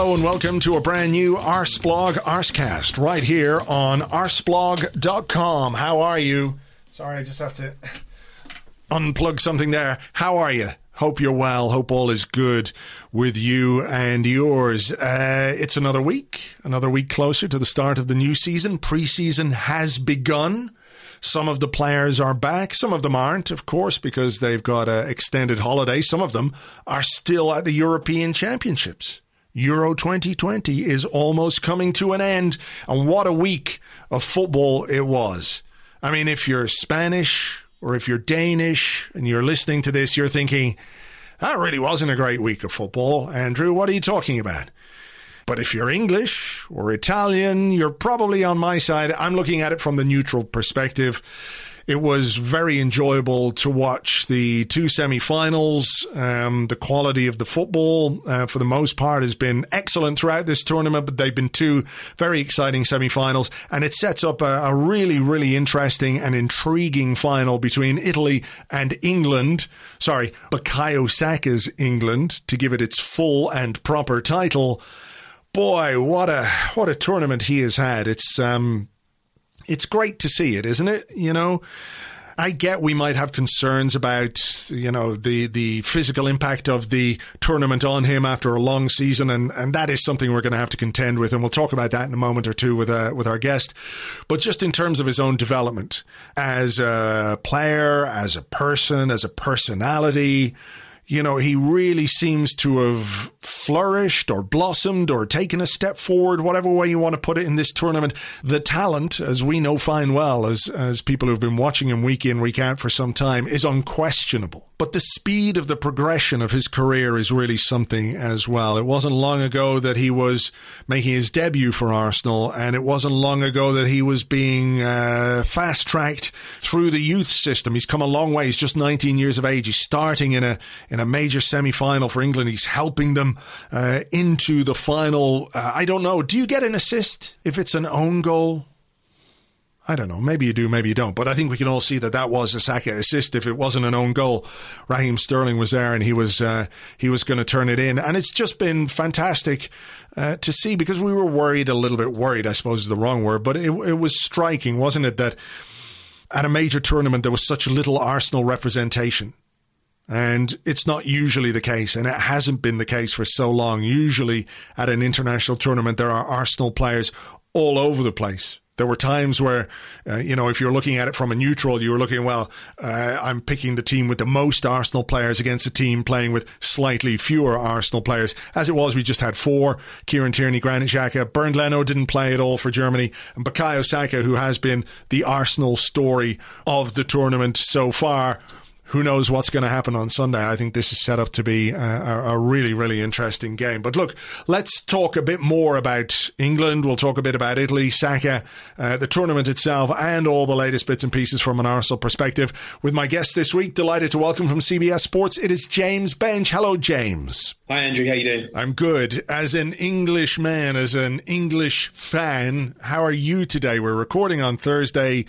Hello and welcome to a brand new Arseblog Arsecast right here on arseblog.com. How are you? Sorry, I just have to unplug something there. How are you? Hope you're well. Hope all is good with you and yours. Uh, it's another week, another week closer to the start of the new season. Preseason has begun. Some of the players are back. Some of them aren't, of course, because they've got an extended holiday. Some of them are still at the European Championships. Euro 2020 is almost coming to an end. And what a week of football it was. I mean, if you're Spanish or if you're Danish and you're listening to this, you're thinking, that really wasn't a great week of football. Andrew, what are you talking about? But if you're English or Italian, you're probably on my side. I'm looking at it from the neutral perspective. It was very enjoyable to watch the two semi-finals. Um, the quality of the football, uh, for the most part, has been excellent throughout this tournament. But they've been two very exciting semi-finals, and it sets up a, a really, really interesting and intriguing final between Italy and England. Sorry, Bukayo Saka's England, to give it its full and proper title boy, what a what a tournament he has had. It's um, it's great to see it, isn't it? You know, I get we might have concerns about, you know, the, the physical impact of the tournament on him after a long season, and, and that is something we're going to have to contend with, and we'll talk about that in a moment or two with uh, with our guest. But just in terms of his own development as a player, as a person, as a personality, you know, he really seems to have flourished or blossomed or taken a step forward, whatever way you want to put it in this tournament. The talent, as we know fine well, as, as people who've been watching him week in, week out for some time, is unquestionable. But the speed of the progression of his career is really something as well. It wasn't long ago that he was making his debut for Arsenal, and it wasn't long ago that he was being uh, fast tracked through the youth system. He's come a long way. He's just 19 years of age. He's starting in a in a major semi final for England. He's helping them uh, into the final. Uh, I don't know. Do you get an assist if it's an own goal? I don't know. Maybe you do, maybe you don't. But I think we can all see that that was a Saka assist. If it wasn't an own goal, Raheem Sterling was there and he was uh, he was going to turn it in. And it's just been fantastic uh, to see because we were worried a little bit. Worried, I suppose, is the wrong word, but it, it was striking, wasn't it? That at a major tournament there was such little Arsenal representation. And it's not usually the case, and it hasn't been the case for so long. Usually at an international tournament, there are Arsenal players all over the place. There were times where, uh, you know, if you're looking at it from a neutral, you were looking, well, uh, I'm picking the team with the most Arsenal players against a team playing with slightly fewer Arsenal players. As it was, we just had four. Kieran Tierney, Granit Xhaka, Bernd Leno didn't play at all for Germany, and Bukayo Saka, who has been the Arsenal story of the tournament so far who knows what's going to happen on Sunday? I think this is set up to be a, a, really, really interesting game. But look, let's talk a bit more about England. We'll talk a bit about Italy, Saka, uh, the tournament itself, and all the latest bits and pieces from an Arsenal perspective. With my guest this week, delighted to welcome from CBS Sports, it is James Benge. Hello, James. Hi, Andrew. How you doing? I'm good. As an English man, as an English fan, how are you today? We're recording on Thursday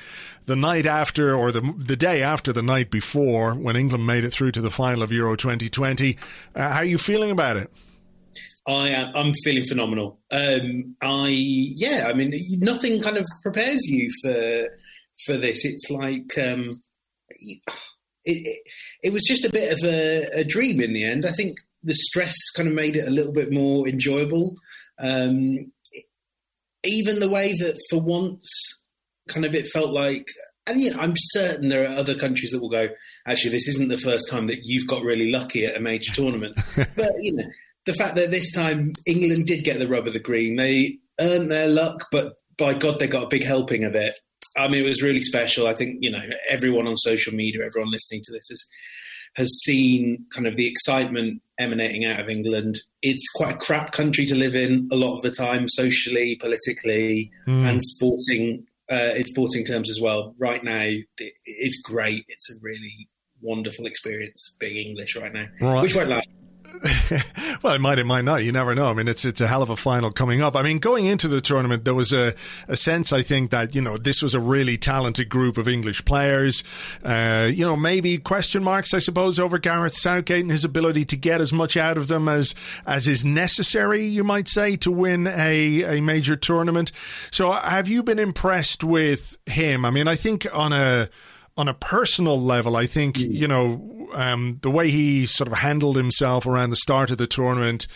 the night after or the the day after the night before when England made it through to the final of Euro 2020. Uh, how are you feeling about it? I am. I'm feeling phenomenal. Um, I yeah. I mean, nothing kind of prepares you for for this. It's like um, it, it, it, was just a bit of a, a, dream in the end. I think the stress kind of made it a little bit more enjoyable. Um, even the way that for once, kind of it felt like, and yeah, I'm certain there are other countries that will go, actually, this isn't the first time that you've got really lucky at a major tournament. but, you know, the fact that this time England did get the rub of the green, they earned their luck, but by God, they got a big helping of it. I mean, it was really special. I think, you know, everyone on social media, everyone listening to this has, has seen kind of the excitement emanating out of England. It's quite a crap country to live in a lot of the time, socially, politically, mm. and sporting. Uh, in sporting terms as well. Right now, it's great. It's a really wonderful experience being English right now, right. which won't last well, it might, it might not. You never know. I mean, it's it's a hell of a final coming up. I mean, going into the tournament, there was a, a sense, I think, that you know this was a really talented group of English players. Uh, you know, maybe question marks, I suppose, over Gareth Southgate and his ability to get as much out of them as as is necessary. You might say to win a a major tournament. So, have you been impressed with him? I mean, I think on a on a personal level, I think mm. you know um, the way he sort of handled himself around the start of the tournament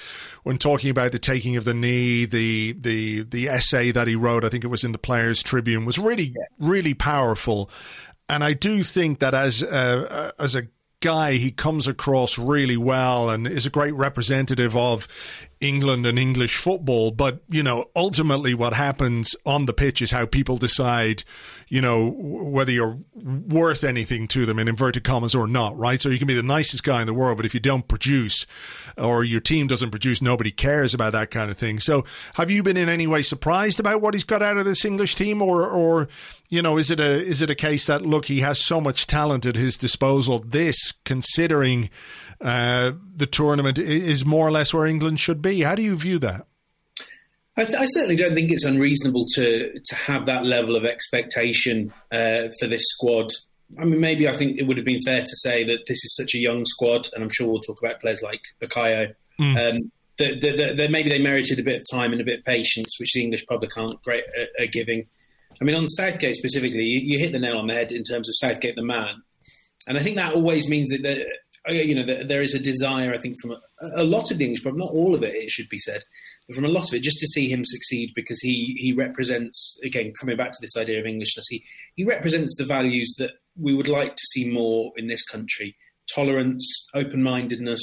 when talking about the taking of the knee, the the the essay that he wrote, I think it was in the Players Tribune, was really really powerful. And I do think that as a, as a guy, he comes across really well and is a great representative of England and English football. But, you know, ultimately what happens on the pitch is how people decide, you know, whether you're worth anything to them in inverted commas or not, right? So you can be the nicest guy in the world, but if you don't produce or your team doesn't produce, nobody cares about that kind of thing. So have you been in any way surprised about what he's got out of this English team or, or, you know, is it a, is it a case that, look, he has so much talent at his disposal, this considering, uh, the tournament is more or less where England should be. How do you view that? I, I, certainly don't think it's unreasonable to to have that level of expectation uh, for this squad. I mean, maybe I think it would have been fair to say that this is such a young squad, and I'm sure we'll talk about players like Bukayo. Mm. Um, that, that, that, maybe they merited a bit of time and a bit of patience, which the English public aren't great at, at giving. I mean, on Southgate specifically, you, you, hit the nail on the head in terms of Southgate the man, and I think that always means that you know, there is a desire, I think, from a, a lot of the English, but not all of it, it should be said, but from a lot of it, just to see him succeed because he he represents, again, coming back to this idea of Englishness, he, he represents the values that we would like to see more in this country tolerance, open mindedness,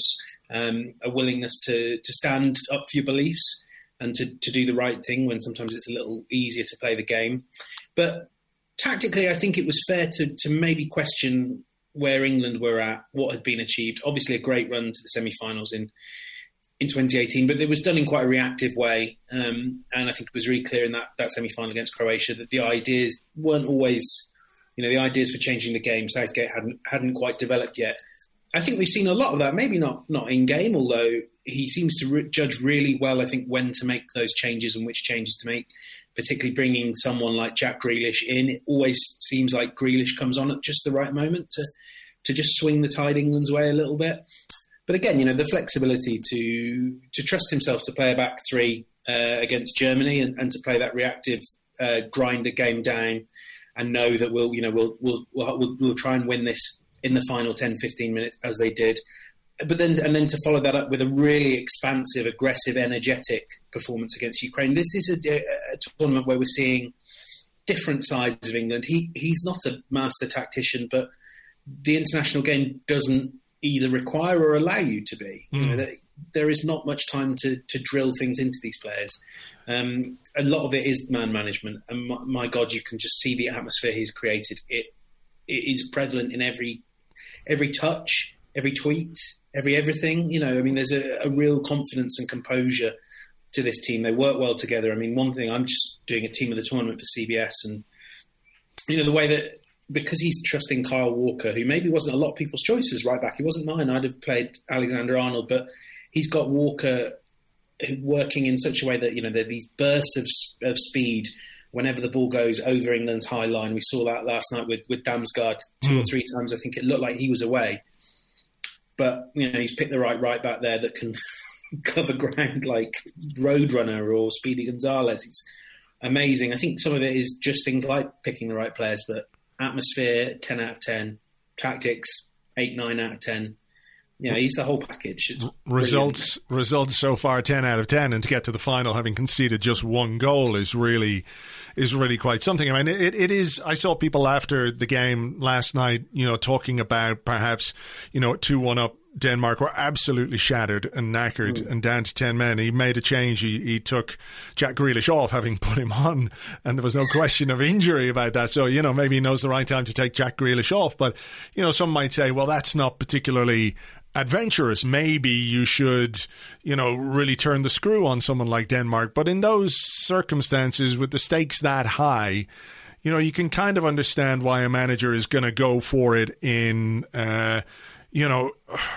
um, a willingness to, to stand up for your beliefs and to, to do the right thing when sometimes it's a little easier to play the game. But tactically, I think it was fair to, to maybe question where England were at, what had been achieved. Obviously, a great run to the semi-finals in in 2018, but it was done in quite a reactive way. Um, and I think it was really clear in that, that semi-final against Croatia that the ideas weren't always, you know, the ideas for changing the game. Southgate hadn't hadn't quite developed yet. I think we've seen a lot of that. Maybe not not in game, although he seems to re- judge really well. I think when to make those changes and which changes to make. Particularly bringing someone like Jack Grealish in, it always seems like Grealish comes on at just the right moment to to just swing the tide England's way a little bit. But again, you know, the flexibility to to trust himself to play a back three uh, against Germany and, and, to play that reactive uh, grinder game down and know that we'll, you know, we'll, we'll, we'll, we'll try and win this in the final 10, 15 minutes as they did. But then, and then to follow that up with a really expansive, aggressive, energetic performance against Ukraine. This is a, a tournament where we're seeing different sides of England. He he's not a master tactician, but the international game doesn't either require or allow you to be. Mm. You know, hmm. there is not much time to, to drill things into these players. Um, a lot of it is man management, and my, my, God, you can just see the atmosphere he's created. It it is prevalent in every every touch, every tweet, every everything. You know, I mean, there's a, a real confidence and composure to this team. They work well together. I mean, one thing I'm just doing a team of the tournament for CBS, and you know the way that because he's trusting Kyle Walker, who maybe wasn't a lot of people's choices right back. He wasn't mine. I'd have played Alexander Arnold, but he's got Walker working in such a way that you know there are these bursts of, of speed whenever the ball goes over England's high line. We saw that last night with with Damsgaard two mm. or hmm. three times. I think it looked like he was away, but you know he's picked the right right back there that can cover ground like Roadrunner or Speedy Gonzalez. He's amazing. I think some of it is just things like picking the right players, but atmosphere 10 out of 10 tactics 8 9 out of 10 you know, he's the whole package. It's results brilliant. results so far ten out of ten, and to get to the final having conceded just one goal is really is really quite something. I mean, it, it is. I saw people after the game last night, you know, talking about perhaps you know two one up Denmark were absolutely shattered and knackered mm. and down to 10 men. He made a change. He, he took Jack Grealish off, having put him on, and there was no question of injury about that. So, you know, maybe he knows the right time to take Jack Grealish off. But, you know, some might say, well, that's not particularly adventurous. Maybe you should, you know, really turn the screw on someone like Denmark. But in those circumstances, with the stakes that high, you know, you can kind of understand why a manager is going to go for it in, uh, you know,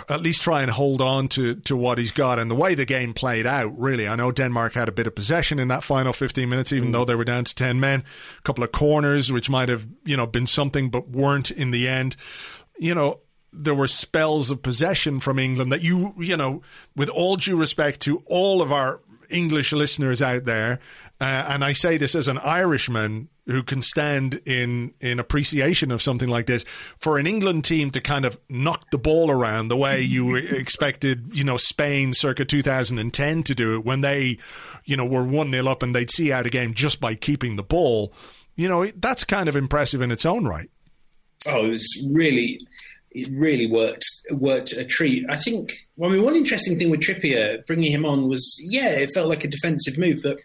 at least try and hold on to, to what he's got. And the way the game played out, really, I know Denmark had a bit of possession in that final 15 minutes, even mm. though they were down to 10 men. A couple of corners, which might have, you know, been something, but weren't in the end. You know, there were spells of possession from England that you, you know, with all due respect to all of our English listeners out there, uh, and I say this as an Irishman who can stand in in appreciation of something like this, for an England team to kind of knock the ball around the way you expected, you know, Spain circa 2010 to do it when they, you know, were one 0 up and they'd see out a game just by keeping the ball. You know, that's kind of impressive in its own right. Oh, it was really it really worked worked a treat. I think. Well, I mean, one interesting thing with Trippier bringing him on was, yeah, it felt like a defensive move, but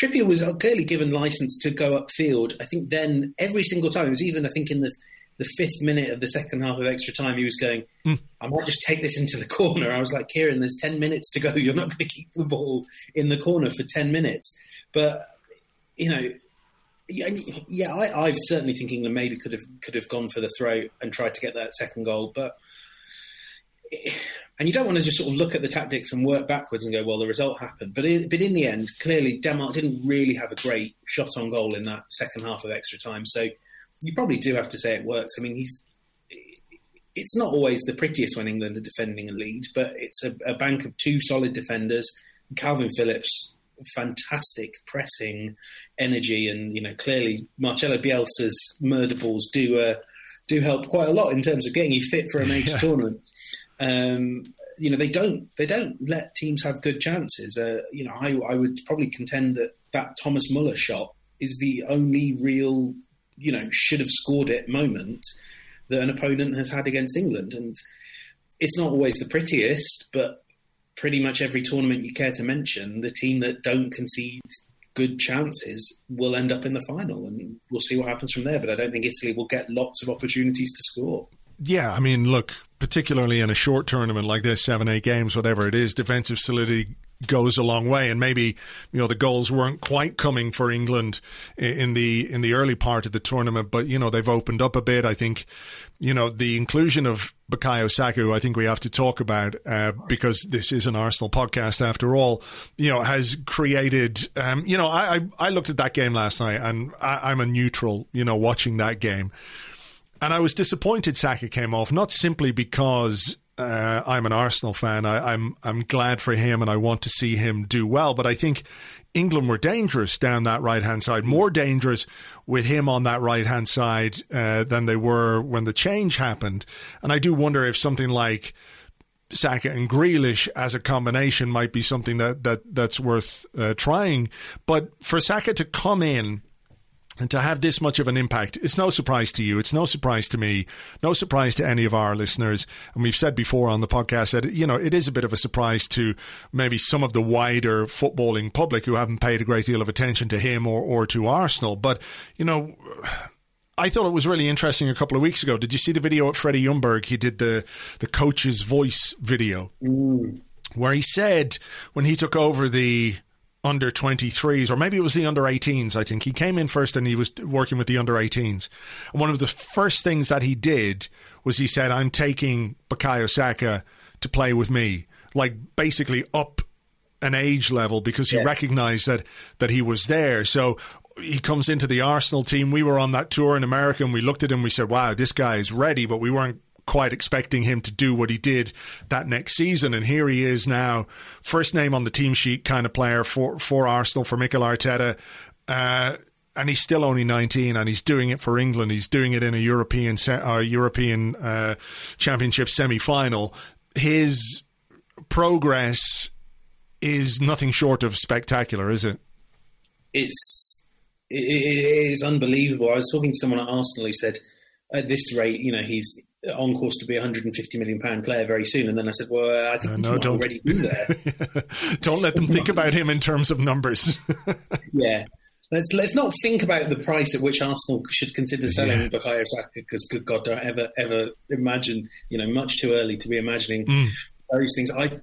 Trippier was clearly given license to go upfield. I think then every single time, it was even I think in the the fifth minute of the second half of extra time, he was going, mm. I might just take this into the corner. I was like, Kieran, there's 10 minutes to go. You're not going to keep the ball in the corner for 10 minutes. But, you know, yeah, yeah, I, I certainly think England maybe could have could have gone for the throw and tried to get that second goal, but and you don't want to just sort of look at the tactics and work backwards and go, well, the result happened. But in, but in the end, clearly Denmark didn't really have a great shot on goal in that second half of extra time. So you probably do have to say it works. I mean, he's it's not always the prettiest when England are defending a lead, but it's a, a bank of two solid defenders. Calvin Phillips fantastic pressing energy, and you know clearly Marcelo Bielsa's murder balls do uh, do help quite a lot in terms of getting you fit for a major yeah. tournament. Um, you know they don't they don't let teams have good chances. Uh, you know I, I would probably contend that that Thomas Muller shot is the only real you know should have scored it moment that an opponent has had against England and it's not always the prettiest, but pretty much every tournament you care to mention, the team that don't concede good chances will end up in the final, and we'll see what happens from there. But I don't think Italy will get lots of opportunities to score. Yeah, I mean, look, particularly in a short tournament like this, seven, eight games, whatever it is, defensive solidity goes a long way. And maybe you know the goals weren't quite coming for England in the in the early part of the tournament, but you know they've opened up a bit. I think you know the inclusion of Bukayo Saka, I think we have to talk about uh, because this is an Arsenal podcast after all. You know, has created. Um, you know, I, I, I looked at that game last night, and I, I'm a neutral. You know, watching that game. And I was disappointed Saka came off, not simply because uh, I'm an Arsenal fan. I, am I'm, I'm glad for him, and I want to see him do well. But I think England were dangerous down that right hand side, more dangerous with him on that right hand side uh, than they were when the change happened. And I do wonder if something like Saka and Grealish as a combination might be something that that that's worth uh, trying. But for Saka to come in and to have this much of an impact, it's no surprise to you. It's no surprise to me. No surprise to any of our listeners. And we've said before on the podcast that, you know, it is a bit of a surprise to maybe some of the wider footballing public who haven't paid a great deal of attention to him or, or to Arsenal. But, you know, I thought it was really interesting a couple of weeks ago. Did you see the video of Freddie Ljungberg? He did the, the coach's voice video. Mm. Where he said when he took over the under 23s, or maybe it was the under 18s, I think. He came in first and he was working with the under 18s. And one of the first things that he did was he said, I'm taking Bukayo Saka to play with me. Like basically up an age level because he yeah. recognized that that he was there. So he comes into the Arsenal team. We were on that tour in America and we looked at him. We said, "Wow, this guy is ready," but we weren't quite expecting him to do what he did that next season. And here he is now, first name on the team sheet kind of player for, for Arsenal, for Mikel Arteta. Uh, and he's still only 19 and he's doing it for England. He's doing it in a European, uh, European uh, Championship semi final. his progress is nothing short of spectacular, is it? It's it, it is unbelievable. I was talking to someone at Arsenal who said, at this rate, you know, he's on course to be a 150 million pound player very soon. And then I said, well, I think uh, no, don't. already there. don't let them think about him in terms of numbers. yeah. Let's let's not think about the price at which Arsenal should consider selling yeah. Bukayo Saka because good God, don't ever ever imagine you know much too early to be imagining mm. those things. I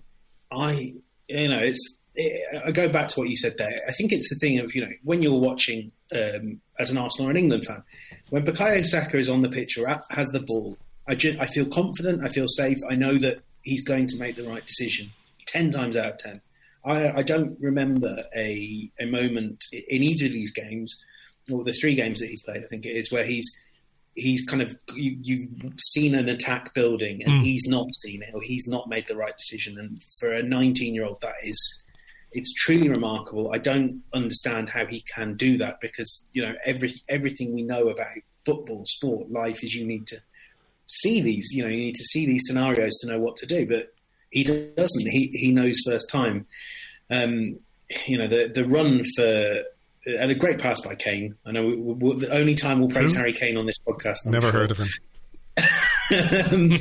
I you know it's it, I go back to what you said there. I think it's the thing of you know when you're watching um, as an Arsenal or an England fan, when Bukayo Saka is on the pitch or has the ball, I just I feel confident. I feel safe. I know that he's going to make the right decision ten times out of ten. I, I don't remember a a moment in either of these games, or the three games that he's played. I think it is where he's he's kind of you, have seen an attack building and mm. he's not seen it or he's not made the right decision. And for a 19 year old, that is it's truly remarkable. I don't understand how he can do that because you know every everything we know about football, sport, life is you need to see these. You know, you need to see these scenarios to know what to do. But he doesn't. He he knows first time. Um, you know, the the run for and a great pass by Kane. I know we, we, the only time we'll praise Who? Harry Kane on this podcast. I'm Never sure. heard of him. um,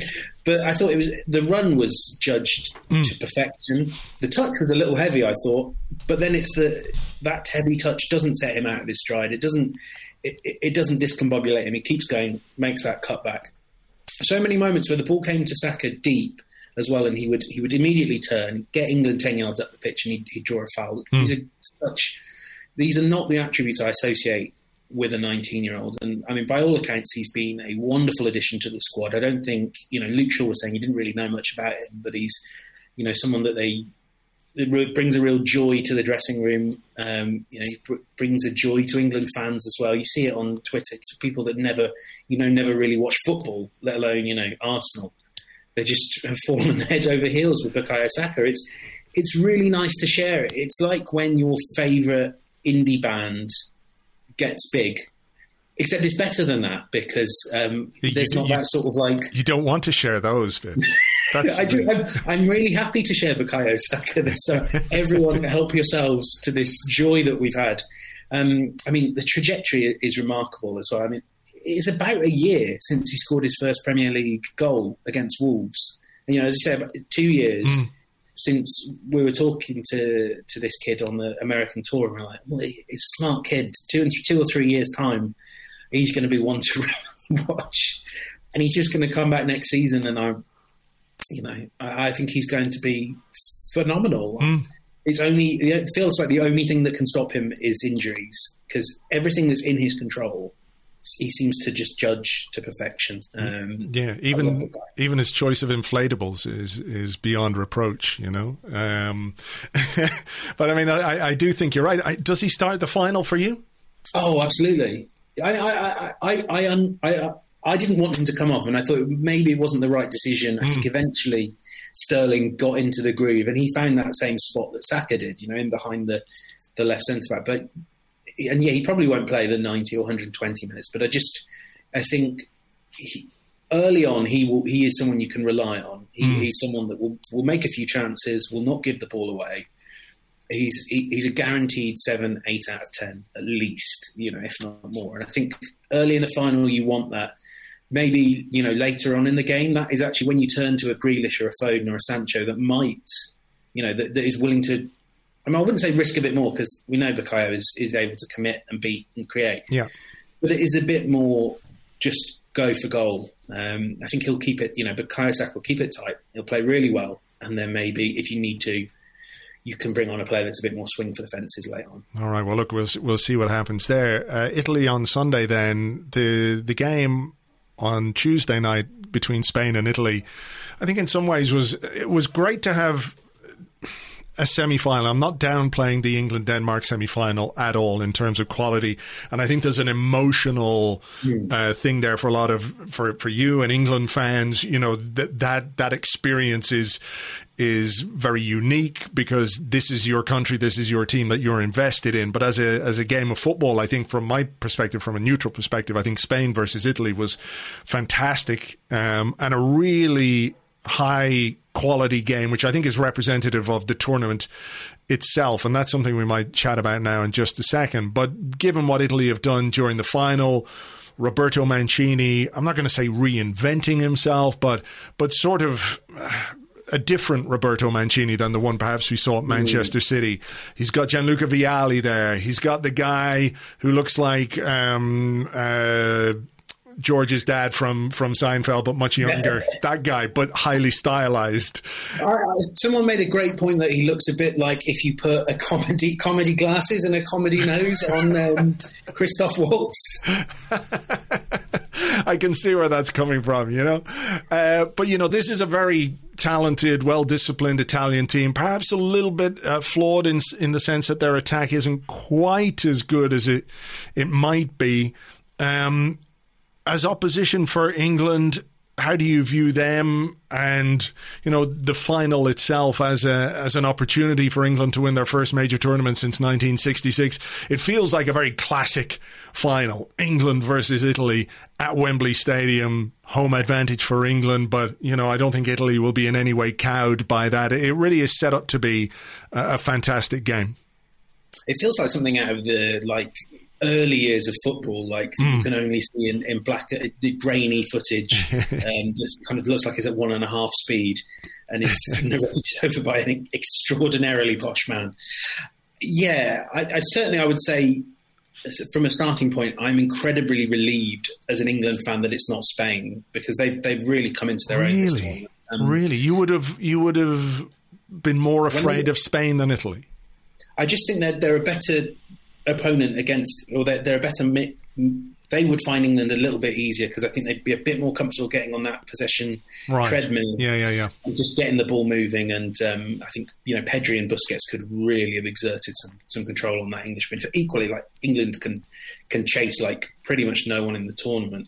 but I thought it was the run was judged mm. to perfection. The touch was a little heavy, I thought, but then it's the that heavy touch doesn't set him out of his stride. It doesn't it, it doesn't discombobulate him. He keeps going, makes that cutback. So many moments where the ball came to Saka deep as well, and he would he would immediately turn, get England ten yards up the pitch, and he'd, he'd draw a foul. Mm. These are such these are not the attributes I associate with a 19 year old. And I mean, by all accounts, he's been a wonderful addition to the squad. I don't think, you know, Luke Shaw was saying he didn't really know much about him, but he's, you know, someone that they, it brings a real joy to the dressing room. Um, you know, he brings a joy to England fans as well. You see it on Twitter. It's people that never, you know, never really watch football, let alone, you know, Arsenal. They just have fallen head over heels with Bukayo Saka. It's, it's really nice to share it. It's like when your favourite indie band gets big. Except it's better than that because um, there's you, not you, that sort of like. You don't want to share those bits. That's I do, I'm, I'm, really happy to share Bukayo Saka. So everyone help yourselves to this joy that we've had. Um, I mean, the trajectory is remarkable as well. I mean, it's about a year since he scored his first Premier League goal against Wolves. And, you know, as I said, two years. Mm since we were talking to to this kid on the American tour, and we're like, well, he's a smart kid. Two and two or three years time, he's going to be one to watch, and he's just going to come back next season. And I, you know, I, I think he's going to be phenomenal. Mm. It's only it feels like the only thing that can stop him is injuries because everything that's in his control he seems to just judge to perfection. Um, yeah, even even his choice of inflatables is is beyond reproach. You know, um, but I mean, I, I, do think you're right. I, does he start the final for you? Oh, absolutely. I I I I, I, un, I, I didn't want him to come off, and I thought maybe it wasn't the right decision. I think hmm. eventually Sterling got into the groove, and he found that same spot that Saka did. You know, in behind the the left centre back, but and yeah, he probably won't play the 90 or 120 minutes, but I just, I think he, early on he will, he is someone you can rely on. He, mm. He's someone that will, will make a few chances, will not give the ball away. He's he, he's a guaranteed seven, eight out of ten at least, you know, if not more. And I think early in the final you want that. Maybe you know later on in the game that is actually when you turn to a Grealish or a Foden or a Sancho that might, you know, that, that is willing to I mean, I wouldn't say risk a bit more because we know Bukayo is, is able to commit and beat and create. Yeah. But it is a bit more just go for goal. Um, I think he'll keep it, you know, Bukayo Saka will keep it tight. He'll play really well. And then maybe if you need to, you can bring on a player that's a bit more swing for the fences later on. All right. Well, look, we'll we'll see what happens there. Uh, Italy on Sunday. Then the the game on Tuesday night between Spain and Italy. I think in some ways was it was great to have a semi final. I'm not downplaying the England Denmark semi final at all in terms of quality. And I think there's an emotional mm. uh, thing there for a lot of, for, for you and England fans, you know, that, that, that experience is, is very unique because this is your country, this is your team that you're invested in. But as a as a game of football, I think from my perspective, from a neutral perspective, I think Spain versus Italy was fantastic um, and a really high quality game, which I think is representative of the tournament itself. And that's something we might chat about now in just a second. But given what Italy have done during the final, Roberto Mancini, I'm not going to say reinventing himself, but but sort of a different Roberto Mancini than the one perhaps we saw at Manchester mm. City. He's got Gianluca Vialli there. He's got the guy who looks like um, uh, George's dad from from Seinfeld, but much younger. That guy, but highly stylized. someone made a great point that he looks a bit like if you put a comedy comedy glasses and a comedy nose on um, Christoph Waltz. I can see where that's coming from, you know. Uh, but you know, this is a very talented, well disciplined Italian team. Perhaps a little bit uh, flawed in in the sense that their attack isn't quite as good as it it might be. Um, as opposition for England, how do you view them and you know the final itself as a as an opportunity for England to win their first major tournament since 1966 it feels like a very classic final England versus Italy at Wembley Stadium home advantage for England but you know I don't think Italy will be in any way cowed by that. It really is set up to be a, a fantastic game. It feels like something out of the like early years of football, like mm. you hmm. can only see in, in black, uh, grainy footage, um, that kind of looks like it's at one and a half speed, and it's narrated over by an extraordinarily posh man. Yeah, I, I, certainly I would say, from a starting point, I'm incredibly relieved as an England fan that it's not Spain because they they've really come into their really? own. Um, really, you would have you would have been more afraid of Spain than Italy. I just think that they're a better opponent against, or they're, they're a better. Mi- they would find England a little bit easier because I think they'd be a bit more comfortable getting on that possession right. treadmill. Yeah, yeah, yeah. And just getting the ball moving. And um, I think you know Pedri and Busquets could really have exerted some some control on that English midfield. Equally, like England can can chase like pretty much no one in the tournament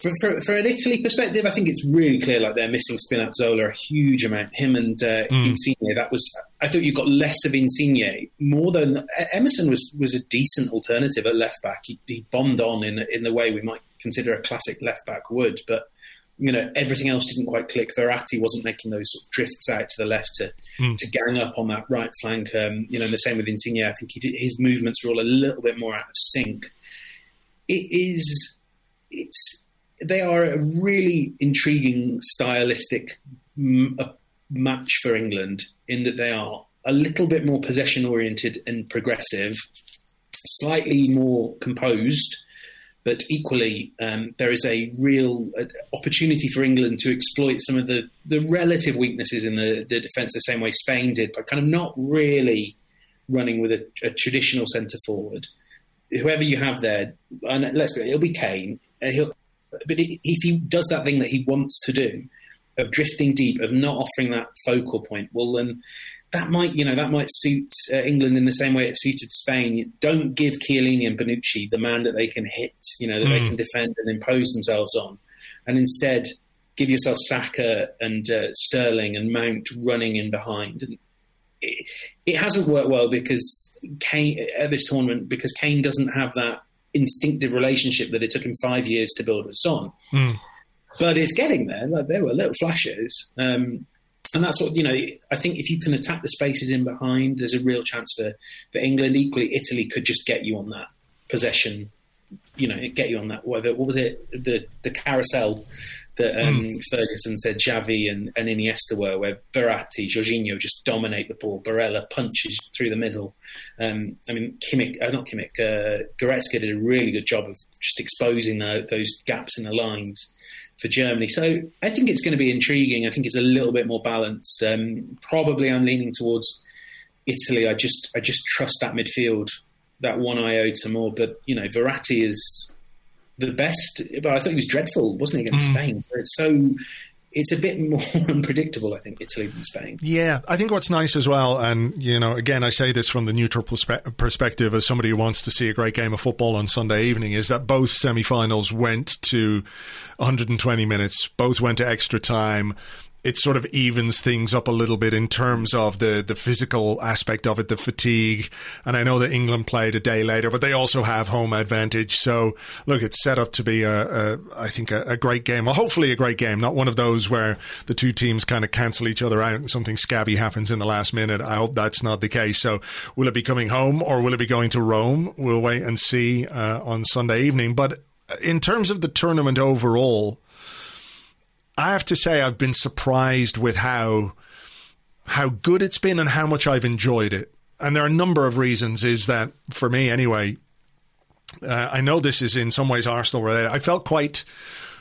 for, for, for, an Italy perspective, I think it's really clear like they're missing Spinazzola a huge amount. Him and uh, mm. Insigne, that was I thought you got less of Insigne more than Emerson was was a decent alternative at left back. He, he bombed on in in the way we might consider a classic left back would, but you know everything else didn't quite click. Verratti wasn't making those sort of drifts out to the left to mm. to gang up on that right flank. Um, you know, and the same with Insigne. I think did, his movements were all a little bit more out of sync. It is it's they are a really intriguing stylistic m- match for England in that they are a little bit more possession oriented and progressive, slightly more composed, but equally um, there is a real uh, opportunity for England to exploit some of the, the relative weaknesses in the, the defence the same way Spain did, but kind of not really running with a, a traditional centre forward. Whoever you have there, and let's be, it'll be Kane. He'll but if he does that thing that he wants to do, of drifting deep, of not offering that focal point, well then that might you know that might suit uh, England in the same way it suited Spain. Don't give Chiellini and Bonucci the man that they can hit, you know that mm. they can defend and impose themselves on, and instead give yourself Saka and uh, Sterling and Mount running in behind. And it, it hasn't worked well because Kane at this tournament because Kane doesn't have that instinctive relationship that it took him five years to build with Son. Mm. But it's getting there. Like, there were little flashes. Um, and that's what, you know, I think if you can attack the spaces in behind, there's a real chance for, for England. Equally, Italy could just get you on that possession, you know, get you on that, what was it, the, the carousel that um, mm. Ferguson said Xavi and, and Iniesta were, where Verratti, Jorginho just dominate the ball. Barella punches through the middle. Um, I mean, Kimmich, uh, not Kimmich, uh, Goretzka did a really good job of just exposing the, those gaps in the lines for Germany. So I think it's going to be intriguing. I think it's a little bit more balanced. Um, probably I'm leaning towards Italy. I just I just trust that midfield that one iota more. But you know, Verratti is the best, but I thought he was dreadful, wasn't he, against mm. Spain? So it's so it's a bit more unpredictable, I think, Italy than Spain. Yeah, I think what's nice as well, and you know, again, I say this from the neutral perspe- perspective as somebody who wants to see a great game of football on Sunday evening, is that both semi-finals went to 120 minutes, both went to extra time. It sort of evens things up a little bit in terms of the, the physical aspect of it, the fatigue. And I know that England played a day later, but they also have home advantage. So look, it's set up to be a, a I think a, a, great game. Well, hopefully a great game, not one of those where the two teams kind of cancel each other out and something scabby happens in the last minute. I hope that's not the case. So will it be coming home or will it be going to Rome? We'll wait and see uh, on Sunday evening. But in terms of the tournament overall, I have to say I've been surprised with how how good it's been and how much I've enjoyed it. And there are a number of reasons. Is that for me anyway? Uh, I know this is in some ways Arsenal related. I felt quite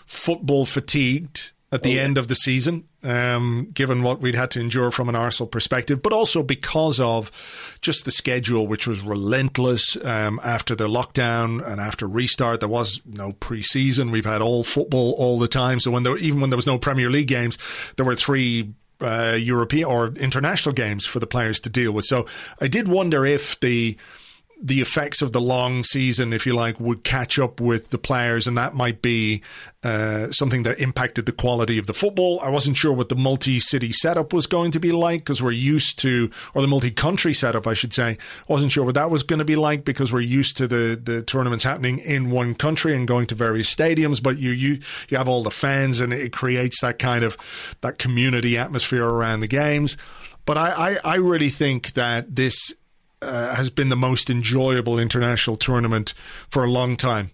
football fatigued at the oh, yeah. end of the season, um, given what we'd had to endure from an Arsenal perspective, but also because of just the schedule, which was relentless um, after the lockdown and after restart. There was no preseason. We've had all football all the time. So when there, even when there was no Premier League games, there were three uh, European or international games for the players to deal with. So I did wonder if the the effects of the long season, if you like, would catch up with the players, and that might be uh, something that impacted the quality of the football. I wasn't sure what the multi-city setup was going to be like because we're used to, or the multi-country setup, I should say. I wasn't sure what that was going to be like because we're used to the the tournaments happening in one country and going to various stadiums. But you you you have all the fans, and it creates that kind of that community atmosphere around the games. But I, I, I really think that this uh, has been the most enjoyable international tournament for a long time.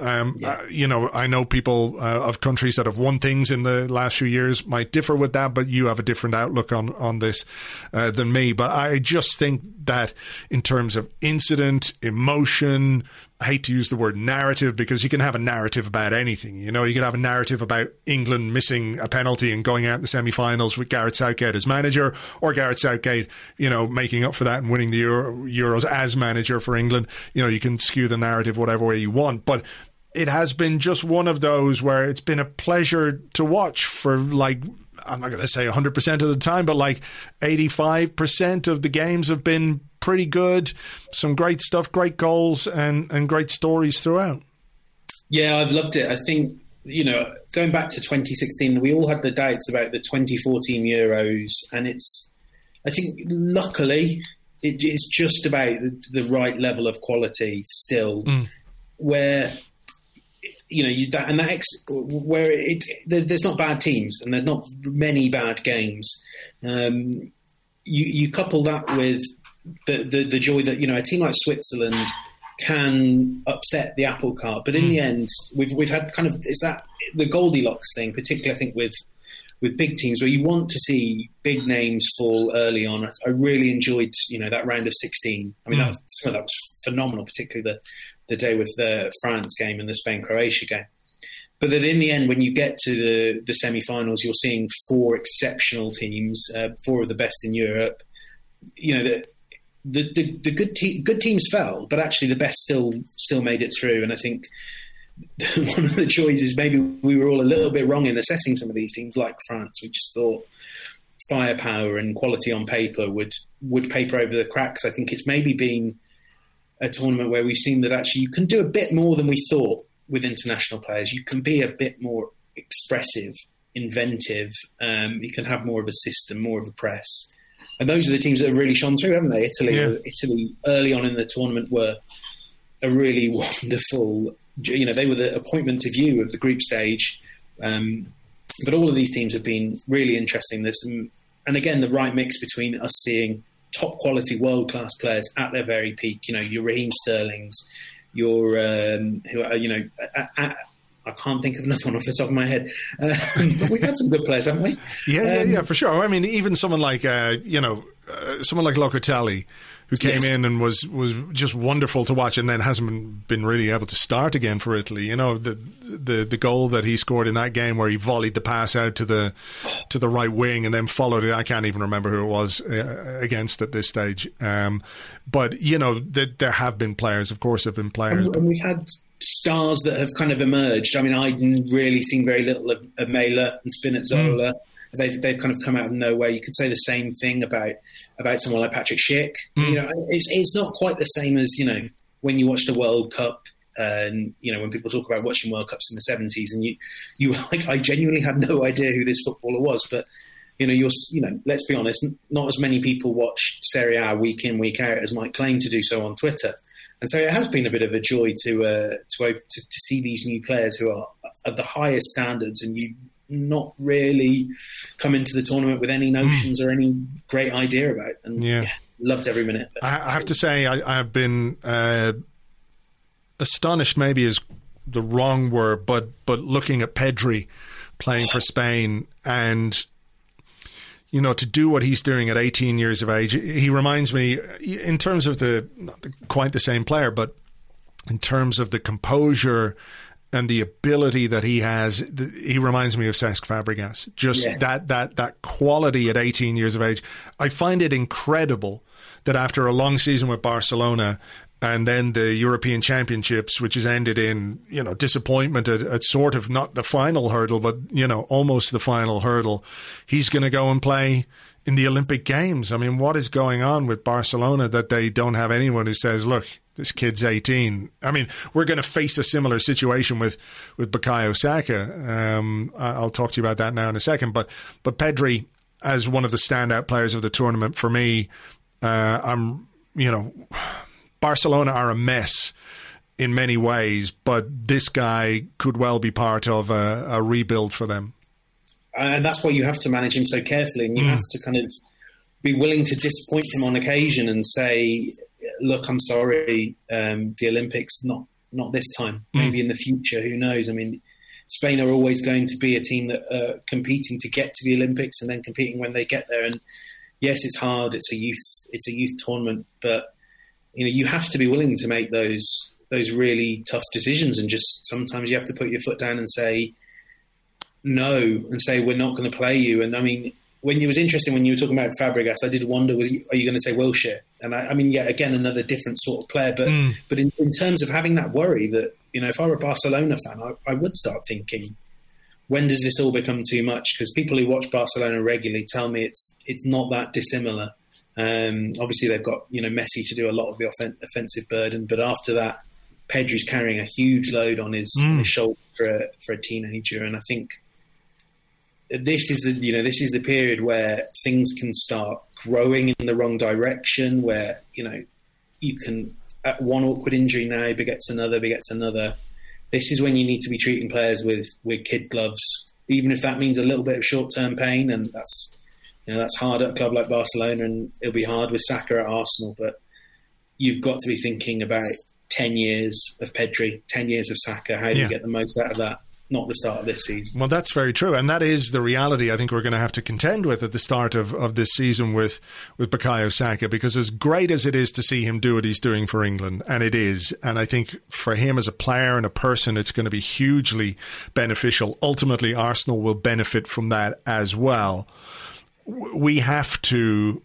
Um, yeah. uh, you know, I know people uh, of countries that have won things in the last few years might differ with that, but you have a different outlook on on this uh, than me. But I just think that in terms of incident, emotion, I hate to use the word narrative because you can have a narrative about anything. You know, you can have a narrative about England missing a penalty and going out in the semi-finals with Gareth Southgate as manager, or Gareth Southgate, you know, making up for that and winning the Euro- Euros as manager for England. You know, you can skew the narrative whatever way you want, but it has been just one of those where it's been a pleasure to watch for like I'm not going to say 100% of the time, but like 85% of the games have been pretty good. Some great stuff, great goals, and, and great stories throughout. Yeah, I've loved it. I think, you know, going back to 2016, we all had the doubts about the 2014 Euros, and it's, I think, luckily, it is just about the, the, right level of quality still, mm. where you know, you, that and that ex, where it there, there's not bad teams and there's not many bad games. Um, you, you couple that with the, the, the joy that you know a team like Switzerland can upset the apple cart, but in mm. the end, we've we've had kind of is that the Goldilocks thing, particularly I think with with big teams where you want to see big names fall early on. I really enjoyed you know that round of sixteen. I mean mm. that, was, that was phenomenal, particularly the the day with the France game and the Spain Croatia game. But that in the end, when you get to the, the semi finals, you're seeing four exceptional teams, uh, four of the best in Europe. You know, the, the, the, the good, te- good teams fell, but actually the best still still made it through. And I think one of the joys is maybe we were all a little bit wrong in assessing some of these teams, like France. We just thought firepower and quality on paper would would paper over the cracks. I think it's maybe been a tournament where we've seen that actually you can do a bit more than we thought with international players. You can be a bit more expressive, inventive. Um, you can have more of a system, more of a press. And those are the teams that have really shone through, haven't they? Italy, yeah. Italy, early on in the tournament were a really wonderful. You know, they were the appointment to view of the group stage. Um, but all of these teams have been really interesting. There's some, and again, the right mix between us seeing top quality world class players at their very peak. You know, your Raheem Sterlings, your um, who are, you know. At, at, I can't think of another one off the top of my head, um, but we've had some good players, haven't we? Yeah, um, yeah, yeah, for sure. I mean, even someone like uh, you know, uh, someone like Locatelli, who came yes. in and was was just wonderful to watch, and then hasn't been really able to start again for Italy. You know the the the goal that he scored in that game where he volleyed the pass out to the to the right wing and then followed it. I can't even remember who it was uh, against at this stage. Um, but you know th- there have been players, of course, have been players. And, and we've had stars that have kind of emerged. I mean, I've really seen very little of, of Mæhle and Spinazzola. Mm. They've, they've kind of come out of nowhere. You could say the same thing about about someone like Patrick Schick. Mm. You know, it's it's not quite the same as you know when you watch the World Cup and you know, when people talk about watching World Cups in the seventies, and you, you like, I genuinely had no idea who this footballer was, but you know, you're, you know, let's be honest, not as many people watch Serie A week in, week out as might claim to do so on Twitter. And so it has been a bit of a joy to uh, to, to, to see these new players who are of the highest standards, and you not really come into the tournament with any notions mm. or any great idea about. And yeah, yeah loved every minute. I, I, have to say, I, have been uh, astonished. Maybe is the wrong word, but but looking at Pedri playing for Spain and you know, to do what he's doing at 18 years of age, he reminds me, in terms of the, not the, quite the same player, but in terms of the composure and the ability that he has, he reminds me of Cesc Fabregas. Just that that that quality at 18 years of age. I find it incredible that after a long season with Barcelona and then the European Championships, which has ended in you know disappointment at, at, sort of not the final hurdle, but you know almost the final hurdle. He's going to go and play in the Olympic Games. I mean, what is going on with Barcelona that they don't have anyone who says, "Look, this kid's 18." I mean, we're going to face a similar situation with with Bukayo Saka. Um, I'll talk to you about that now in a second, but but Pedri as one of the standout players of the tournament for me, uh, I'm you know Barcelona are a mess in many ways, but this guy could well be part of a, a rebuild for them. And that's why you have to manage him so carefully, and you mm. have to kind of be willing to disappoint him on occasion and say, "Look, I'm sorry, um, the Olympics not not this time. Mm. Maybe in the future. Who knows? I mean." Spain are always going to be a team that are competing to get to the Olympics and then competing when they get there. And yes, it's hard. It's a youth. It's a youth tournament, but you know you have to be willing to make those those really tough decisions and just sometimes you have to put your foot down and say no and say we're not going to play you. And I mean when it was interesting when you were talking about Fabregas I did wonder you, are you going to say Wilshere and I, I, mean yeah again another different sort of player but mm. but in, in, terms of having that worry that you know if I were a Barcelona fan I, I would start thinking when does this all become too much? Because people who watch Barcelona regularly tell me it's it's not that dissimilar um, obviously, they've got you know Messi to do a lot of the offen- offensive burden, but after that, Pedri's carrying a huge load on his, mm. on his shoulder for a, for a teenager, and I think this is the you know this is the period where things can start growing in the wrong direction, where you know you can at one awkward injury now begets another, begets another. This is when you need to be treating players with with kid gloves, even if that means a little bit of short term pain, and that's you know, that's hard at a club like Barcelona, and it'll be hard with Saka at Arsenal. But you've got to be thinking about ten years of Pedri, ten years of Saka. How do yeah. you get the most out of that? Not the start of this season. Well, that's very true, and that is the reality. I think we're going to have to contend with at the start of, of this season with with Bukayo Saka, because as great as it is to see him do what he's doing for England, and it is, and I think for him as a player and a person, it's going to be hugely beneficial. Ultimately, Arsenal will benefit from that as well we have to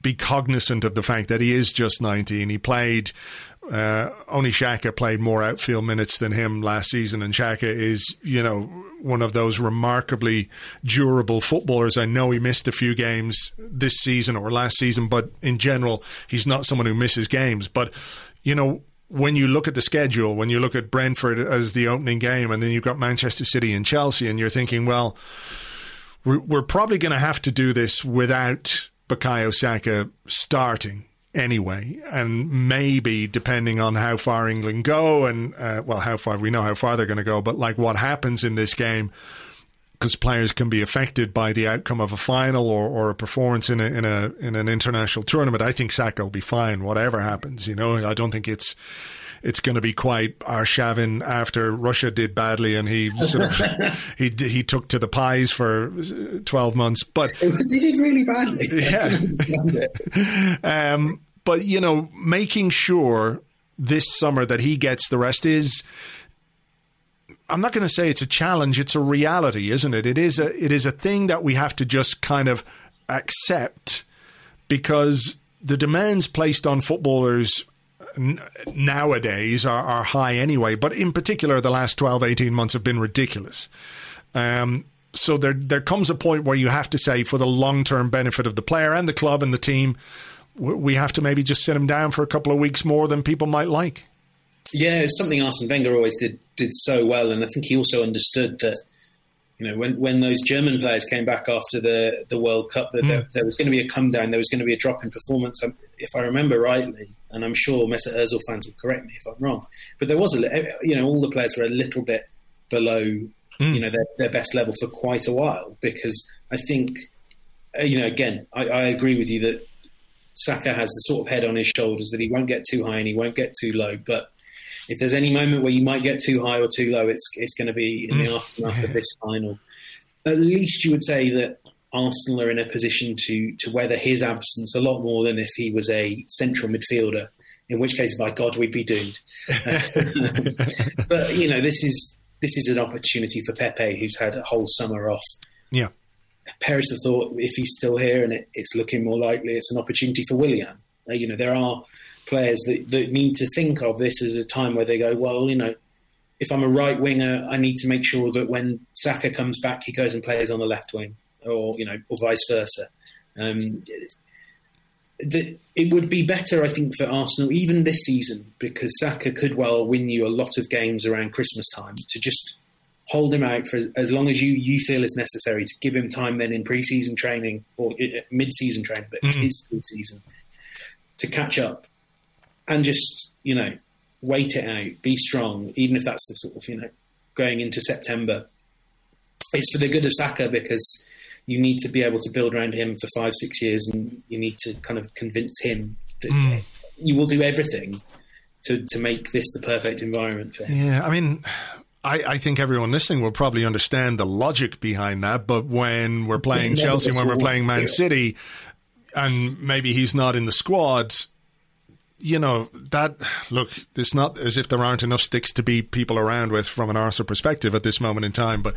be cognizant of the fact that he is just 19. He played, uh, only Xhaka played more outfield minutes than him last season, and Xhaka is, you know, one of those remarkably durable footballers. I know he missed a few games this season or last season, but in general, he's not someone who misses games. But, you know, when you look at the schedule, when you look at Brentford as the opening game, and then you've got Manchester City and Chelsea, and you're thinking, well, we're probably going to have to do this without Bukayo Saka starting anyway, and maybe depending on how far England go, and uh, well, how far we know how far they're going to go, but like what happens in this game, because players can be affected by the outcome of a final or, or a performance in a in a in an international tournament. I think Saka will be fine, whatever happens. You know, I don't think it's it's going to be quite Arshavin after Russia did badly and he sort of he he took to the pies for twelve months. But they did really badly. Yeah. um, but you know, making sure this summer that he gets the rest is. I'm not going to say it's a challenge; it's a reality, isn't it? It is a it is a thing that we have to just kind of accept because the demands placed on footballers n- nowadays are, are high anyway, but in particular, the last 12, 18 months have been ridiculous. Um, so there there comes a point where you have to say, for the long term benefit of the player and the club and the team, we have to maybe just sit him down for a couple of weeks more than people might like. Yeah, it's something Arsene Wenger always did did so well, and I think he also understood that you know, when, when those German players came back after the, the World Cup, that mm. there, there, was going to be a come down, there was going to be a drop in performance. Um, if I remember rightly, and I'm sure Mesut Ozil fans will correct me if I'm wrong, but there was a, you know, all the players were a little bit below, mm. you know, their, their best level for quite a while because I think, uh, you know, again, I, I agree with you that Saka has the sort of head on his shoulders that he won't get too high and he won't get too low, but if there's any moment where you might get too high or too low, it's it's going to be in the mm. aftermath of this final. At least you would say that Arsenal are in a position to to weather his absence a lot more than if he was a central midfielder. In which case, by God, we'd be doomed. but you know, this is this is an opportunity for Pepe, who's had a whole summer off. Yeah. Perish the thought if he's still here and it, it's looking more likely, it's an opportunity for Willian. Uh, you know, there are players that, that need to think of this as a time where they go, well, you know, if I'm a right winger, I need to make sure that when Saka comes back, he goes and plays on the left wing, or you know, or vice versa. Um, that it would be better, I think, for Arsenal even this season because Saka could well win you a lot of games around Christmas time to just hold him out for as long as you you feel is necessary to give him time then in pre-season training or uh, mid-season training, but mm-hmm. his pre-season to catch up and just you know wait it out, be strong, even if that's the sort of you know going into September. It's for the good of Saka because you need to be able to build around him for five, six years, and you need to kind of convince him that mm. you will do everything to to make this the perfect environment for him. Yeah, I mean. I, I, think everyone listening will probably understand the logic behind that, but when we're playing Chelsea, when we're playing Man City, and maybe he's not in the squad, you know that look it's not as if there aren't enough sticks to beat people around with from an Arsenal perspective at this moment in time but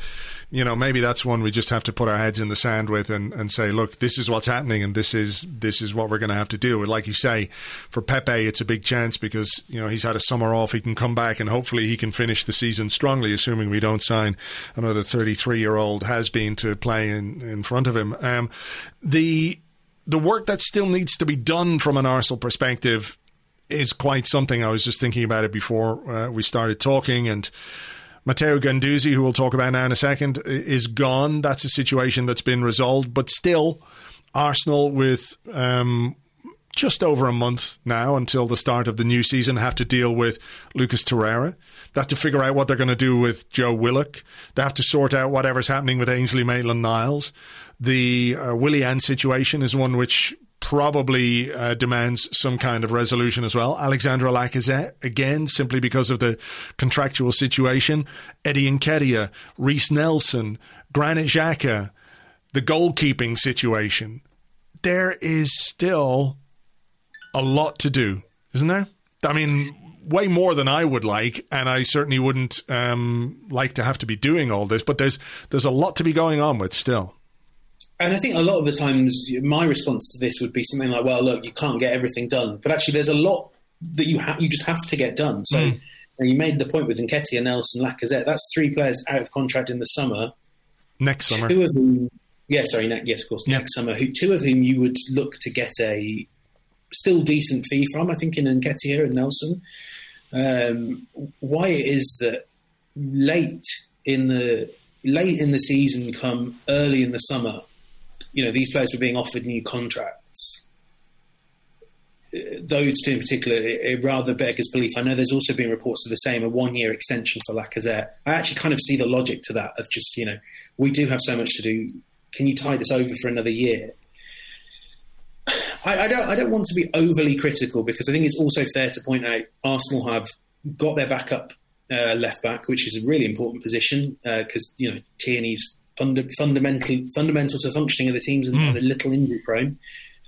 you know maybe that's one we just have to put our heads in the sand with and, and say look this is what's happening and this is this is what we're going to have to do with. Like you say for Pepe it's a big chance because you know he's had a summer off. He can come back and hopefully he can finish the season strongly assuming we don't sign another 33 year old has been to play in in front of him. Um, the the work that still needs to be done from an Arsenal perspective is quite something. I was just thinking about it before uh, we started talking, and Matteo Guendouzi, who we'll talk about now in a second, is gone. That's a situation that's been resolved, but still, Arsenal with um, just over a month now until the start of the new season have to deal with Lucas Torreira. They have to figure out what they're going to do with Joe Willock. They have to sort out whatever's happening with Ainsley Maitland Niles. The uh, Willian situation is one which probably uh, demands some kind of resolution as well. Alexandre Lacazette, again, simply because of the contractual situation. Eddie Nketiah, Reiss Nelson, Granit Xhaka, the goalkeeping situation. There is still a lot to do, isn't there? I mean, way more than I would like, and I certainly wouldn't um, like to have to be doing all this. But there's there's a lot to be going on with still and I think a lot of the times my response to this would be something like, "Well, look, you can't get everything done," but actually, there's a lot that you have you just have to get done. So mm. you made the point with Nketiah, Nelson, Lacazette. That's three players out of contract in the summer. Next summer, two of whom, yeah, sorry, ne- yes, of course, yeah. next summer. Who two of whom you would look to get a still decent fee from? I think in Nketiah and Nelson. Um, why it is that late in the late in the season, come early in the summer you know, these players were being offered new contracts. Those two in particular, it, it rather beggars belief. I know there's also been reports of the same, a one year extension for Lacazette. I actually kind of see the logic to that of just, you know, we do have so much to do. Can you tie this over for another year? I, I, don't. I don't want to be overly critical because I think it's also fair to point out Arsenal have got their backup uh, left back, which is a really important position because uh, you know Tierney's funda- fundamental fundamental to functioning of the teams and, mm. a little injury prone.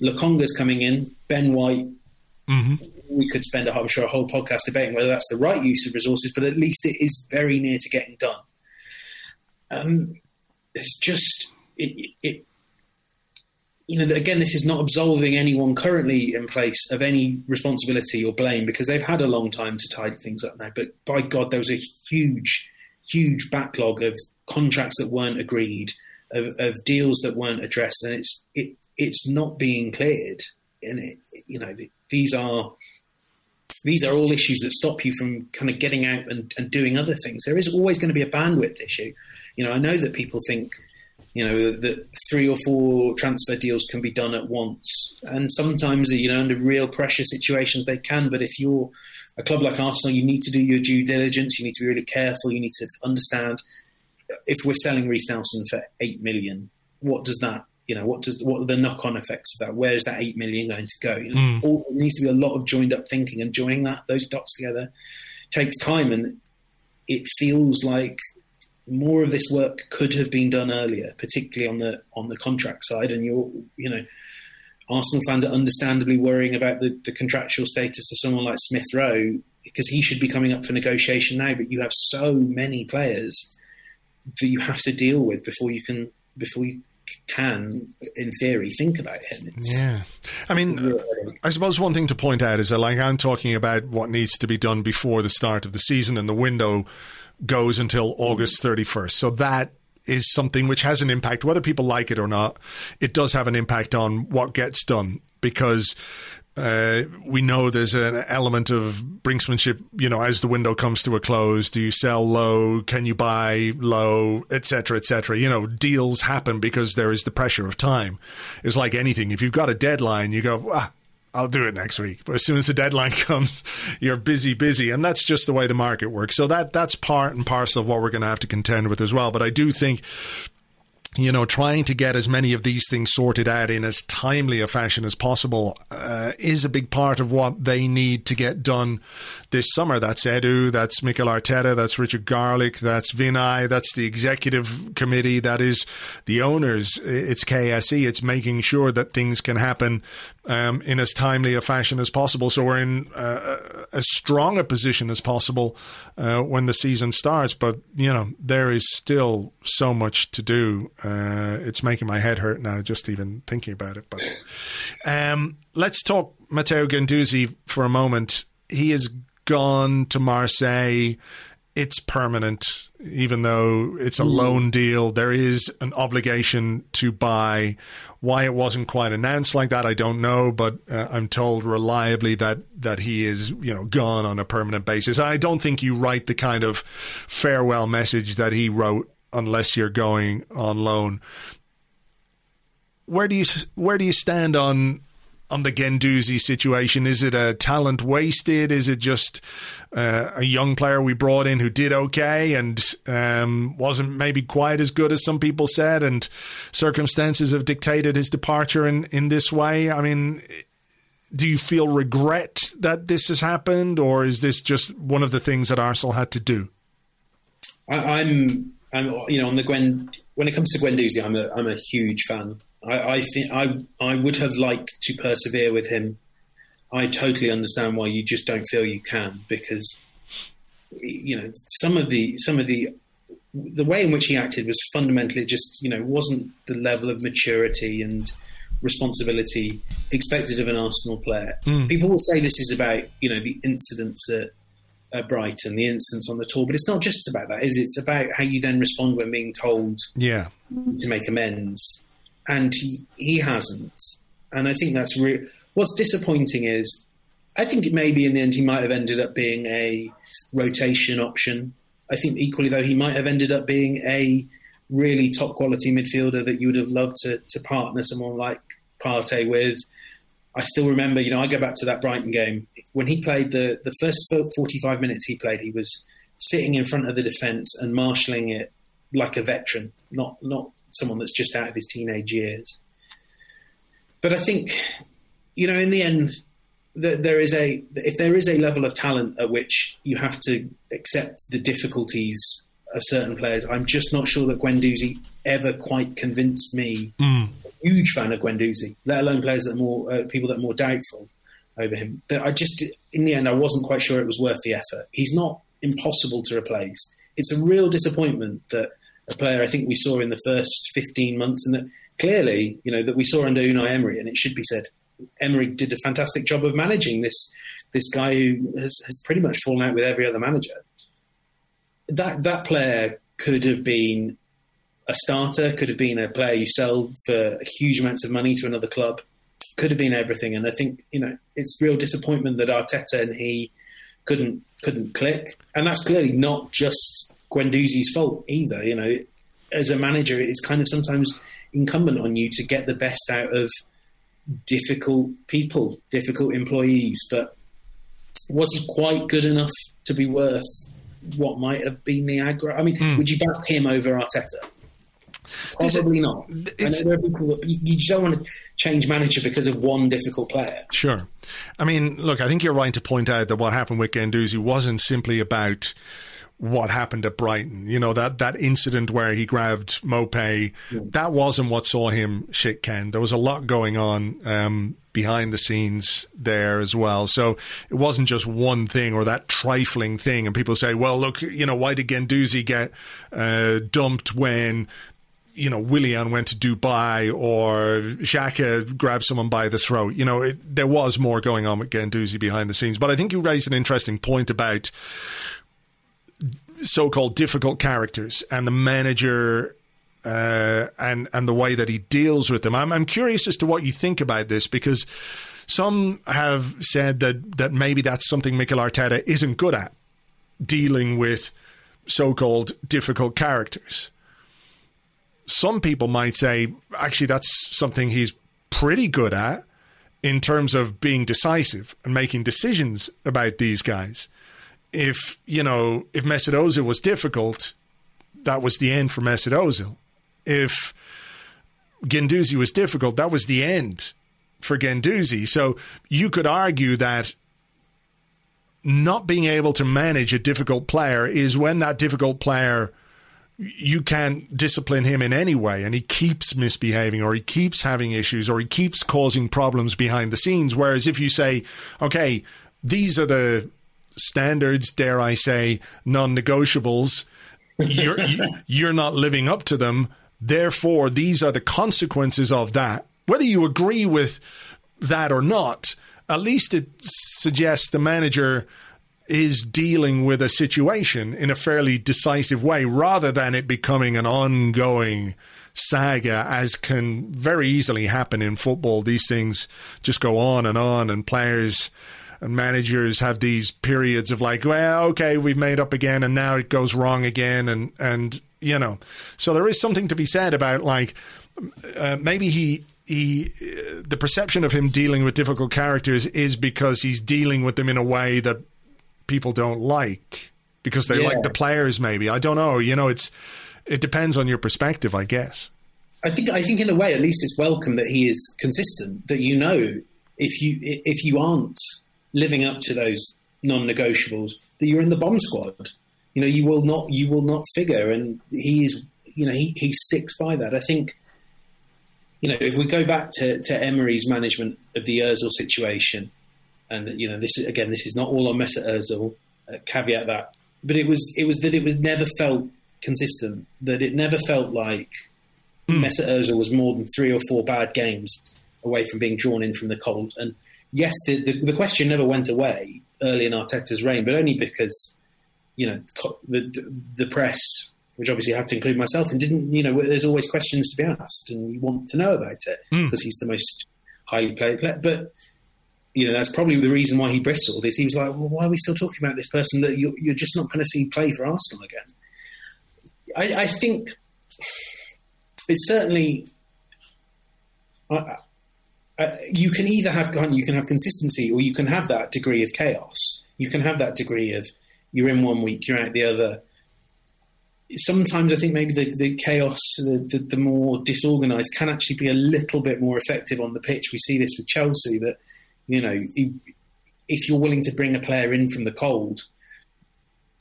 Lokonga's coming in. Ben White. Mm-hmm. We could spend, I'm sure, a whole podcast debating whether that's the right use of resources, but at least it is very near to getting done. Um, it's just it, it you know, again, this is not absolving anyone currently in place of any responsibility or blame because they've had a long time to tidy things up now. But by God, there was a huge, huge backlog of contracts that weren't agreed, of, of deals that weren't addressed, and it's it, it's not being cleared. And it, you know these are these are all issues that stop you from kind of getting out and, and doing other things. There is always going to be a bandwidth issue. You know, I know that people think, you know, that three or four transfer deals can be done at once, and sometimes, you know, under real pressure situations they can. But if you're a club like Arsenal, you need to do your due diligence. You need to be really careful. You need to understand if we're selling Reiss Nelson for eight million, what does that you know what does what are the knock on effects of that? Where is that eight million going to go? You know, mm. all, there needs to be a lot of joined up thinking, and joining that those dots together takes time, and it feels like more of this work could have been done earlier, particularly on the on the contract side. And you're you know. Arsenal fans are understandably worrying about the, the contractual status of someone like Smith Rowe because he should be coming up for negotiation now. But you have so many players that you have to deal with before you can before you can, in theory, think about. It's, yeah, I mean, I suppose one thing to point out is that, like, I'm talking about what needs to be done before the start of the season, and the window goes until August 31st. So that is something which has an impact, whether people like it or not. It does have an impact on what gets done because uh, we know there's an element of brinksmanship, you know, as the window comes to a close. Do you sell low? Can you buy low? Etc. Etc. You know, deals happen because there is the pressure of time. It's like anything. If you've got a deadline, you go, ah, I'll do it next week. But as soon as the deadline comes, you're busy, busy, and that's just the way the market works. So that that's part and parcel of what we're going to have to contend with as well. But I do think you know, trying to get as many of these things sorted out in as timely a fashion as possible uh, is a big part of what they need to get done this summer. That's Edu, that's Mikel Arteta, that's Richard Garlick, that's Vinai, that's the executive committee, that is the owners. It's KSE. It's making sure that things can happen um, in as timely a fashion as possible. So we're in uh, as strong a position as possible uh, when the season starts. But you know there is still so much to do. Uh, it's making my head hurt now just even thinking about it. But um, let's talk Matteo Guendouzi for a moment. He has gone to Marseille. It's permanent even though it's a mm. loan deal, there is an obligation to buy. Why it wasn't quite announced like that, I don't know, but uh, I'm told reliably that that he is, you know, gone on a permanent basis. I don't think you write the kind of farewell message that he wrote unless you're going on loan. Where do you where do you stand on on the Guendouzi situation? Is it a talent wasted? Is it just uh, a young player we brought in who did okay and um, wasn't maybe quite as good as some people said, and circumstances have dictated his departure in, in this way? I mean, do you feel regret that this has happened, or is this just one of the things that Arsenal had to do? I, I'm, I'm, you know, on the Gwen. When it comes to Guendouzi, I'm a, I'm a huge fan. I, I think I I would have liked to persevere with him. I totally understand why you just don't feel you can because you know some of the some of the the way in which he acted was fundamentally just you know wasn't the level of maturity and responsibility expected of an Arsenal player. Mm. People will say this is about you know the incidents at, at Brighton, the incidents on the tour, but it's not just about that. Is it? it's about how you then respond when being told yeah to make amends and he he hasn't. And I think that's re- what's disappointing is I think maybe in the end he might have ended up being a rotation option. I think equally though he might have ended up being a really top quality midfielder that you would have loved to, to partner someone like Partey with. I still remember, you know, I go back to that Brighton game when he played the the first 45 minutes he played, he was sitting in front of the defence and marshalling it like a veteran, not not someone that's just out of his teenage years. But I think, you know, in the end, that there is a if there is a level of talent at which you have to accept the difficulties of certain players. I'm just not sure that Guendouzi ever quite convinced me. Mm. Huge fan of Guendouzi, let alone players that are more uh, people that are more doubtful over him. That I just in the end I wasn't quite sure it was worth the effort. He's not impossible to replace. It's a real disappointment that a player I think we saw in the first 15 months, and that clearly, you know, that we saw under Unai Emery, and it should be said, Emery did a fantastic job of managing this this guy who has, has pretty much fallen out with every other manager. That that player could have been a starter, could have been a player you sell for huge amounts of money to another club. could have been everything. And I think you know it's real disappointment that Arteta and he couldn't couldn't click, and that's clearly not just Guendouzi's fault either. You know, as a manager, it's kind of sometimes incumbent on you to get the best out of difficult people, difficult employees. But was he quite good enough to be worth what might have been the aggro? I mean, mm. would you back him over Arteta? Probably not. People, you don't want to change manager because of one difficult player. Sure. I mean, look, I think you're right to point out that what happened with Guendouzi wasn't simply about what happened at Brighton. You know, that, that incident where he grabbed Maupay, yeah. that wasn't what saw him shit Ken. There was a lot going on um, behind the scenes there as well. So it wasn't just one thing or that trifling thing. And people say, well, look, you know, why did Guendouzi get uh, dumped when you know, Willian went to Dubai or Xhaka grabbed someone by the throat. You know, it, there was more going on with Guendouzi behind the scenes. But I think you raised an interesting point about so-called difficult characters and the manager uh, and and the way that he deals with them. I'm, I'm curious as to what you think about this because some have said that that maybe that's something Mikel Arteta isn't good at dealing with so-called difficult characters. Some people might say actually that's something he's pretty good at in terms of being decisive and making decisions about these guys if you know if Mesut Ozil was difficult, that was the end for Mesut Ozil. If Guendouzi was difficult, that was the end for Guendouzi. So you could argue that not being able to manage a difficult player is when that difficult player you can't discipline him in any way and he keeps misbehaving or he keeps having issues or he keeps causing problems behind the scenes whereas if you say okay these are the standards, dare I say, non-negotiables. You're you're not living up to them. Therefore, these are the consequences of that. Whether you agree with that or not, at least it suggests the manager is dealing with a situation in a fairly decisive way rather than it becoming an ongoing saga as can very easily happen in football these things just go on and on and players and managers have these periods of like, well, okay, we've made up again, and now it goes wrong again, and and you know, so there is something to be said about like uh, maybe he he uh, the perception of him dealing with difficult characters is because he's dealing with them in a way that people don't like because they yeah. like the players maybe. I don't know you know it's it depends on your perspective i guess. I think i think in a way at least it's welcome that he is consistent that you know if you if you aren't living up to those non-negotiables, that you're in the bomb squad. You know, you will not you will not figure, and he's you know he, he sticks by that. I think you know if we go back to, to Emery's management of the Özil situation, and you know this again this is not all on Mesut Özil. Uh, caveat that, but it was it was that it was never felt consistent. That it never felt like mm. Mesut Özil was more than three or four bad games away from being drawn in from the cold, and yes, the, the, the, question never went away early in Arteta's reign, but only because you know the the press, which obviously I have to include myself, and didn't you know there's always questions to be asked, and you want to know about it because mm. he's the most highly played player. But you know that's probably the reason why he bristled. Is he was like, well, why are we still talking about this person that you're, you're just not going to see play for Arsenal again? I, I think it's certainly. I, uh, you can either have you can have consistency or you can have that degree of chaos. You can have that degree of you're in one week, you're out the other. Sometimes I think maybe the, the chaos, the, the, the more disorganised, can actually be a little bit more effective on the pitch. We see this with Chelsea that you know if you're willing to bring a player in from the cold,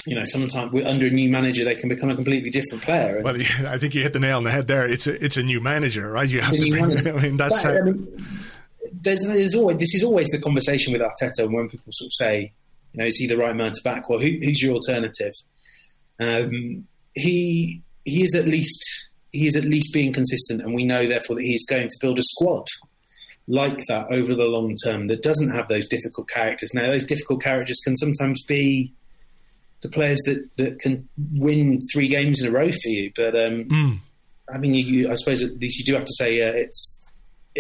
you know, sometimes under a new manager, they can become a completely different player. Well, I think you hit the nail on the head there. It's a, it's a new manager, right? You have to bring, I mean, that's that, how, I mean, there's, there's always this is always the conversation with Arteta and when people sort of say, you know, is he the right man to back? Well, who, who's your alternative? Um, he he is at least he is at least being consistent, and we know therefore that he's going to build a squad like that over the long term that doesn't have those difficult characters. Now, those difficult characters can sometimes be the players that, that can win three games in a row for you, but um, mm. I mean, you, you, I suppose at least you do have to say uh, it's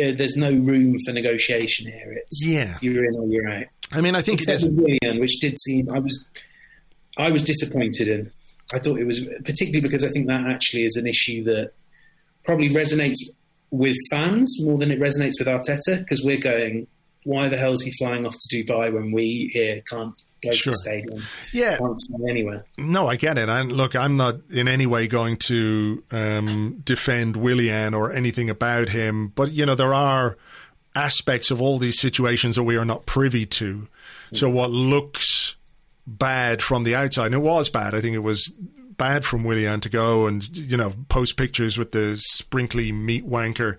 uh, there's no room for negotiation here. It's Yeah. you're in or you're out. I mean, I think it is. which did seem I was I was disappointed in. I thought it was particularly because I think that actually is an issue that probably resonates with fans more than it resonates with Arteta because we're going, why the hell is he flying off to Dubai when we here can't go Sure. to the stadium? Yeah. Anywhere. No, I get it. And look, I'm not in any way going to um, defend Willian or anything about him, but you know there are aspects of all these situations that we are not privy to. So what looks bad from the outside, and it was bad. I think it was bad from Willian to go and you know post pictures with the sprinkly meat wanker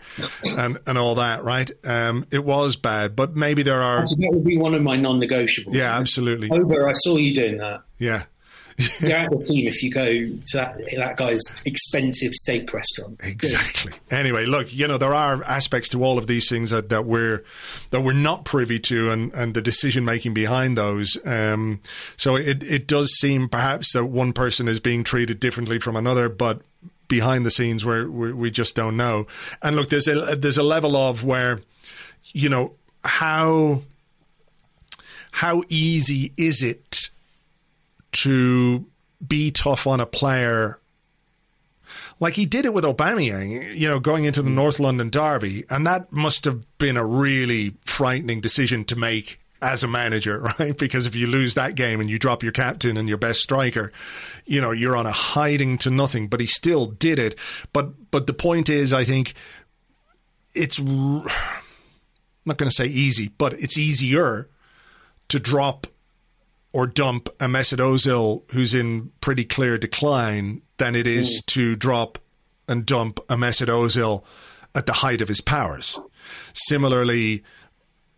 and and all that. Right? Um, it was bad, but maybe there are. That would be one of my non-negotiables. Yeah, absolutely. Over, I saw you doing that. Yeah. You're out of the team if you go to that, that guy's expensive steak restaurant. Exactly. Anyway, look, you know there are aspects to all of these things that, that we're that we're not privy to, and, and the decision making behind those. Um, so it it does seem perhaps that one person is being treated differently from another, but behind the scenes where we, we just don't know. And look, there's a there's a level of where you know how how easy is it to be tough on a player like he did it with Aubameyang, you know, going into the mm. North London derby, and that must have been a really frightening decision to make as a manager, right? Because if you lose that game and you drop your captain and your best striker, you know, you're on a hiding to nothing. But he still did it. But but the point is, I think it's I'm not going to say easy, but it's easier to drop or dump a Mesut Ozil who's in pretty clear decline than it is mm. to drop and dump a Mesut Ozil at the height of his powers. Similarly,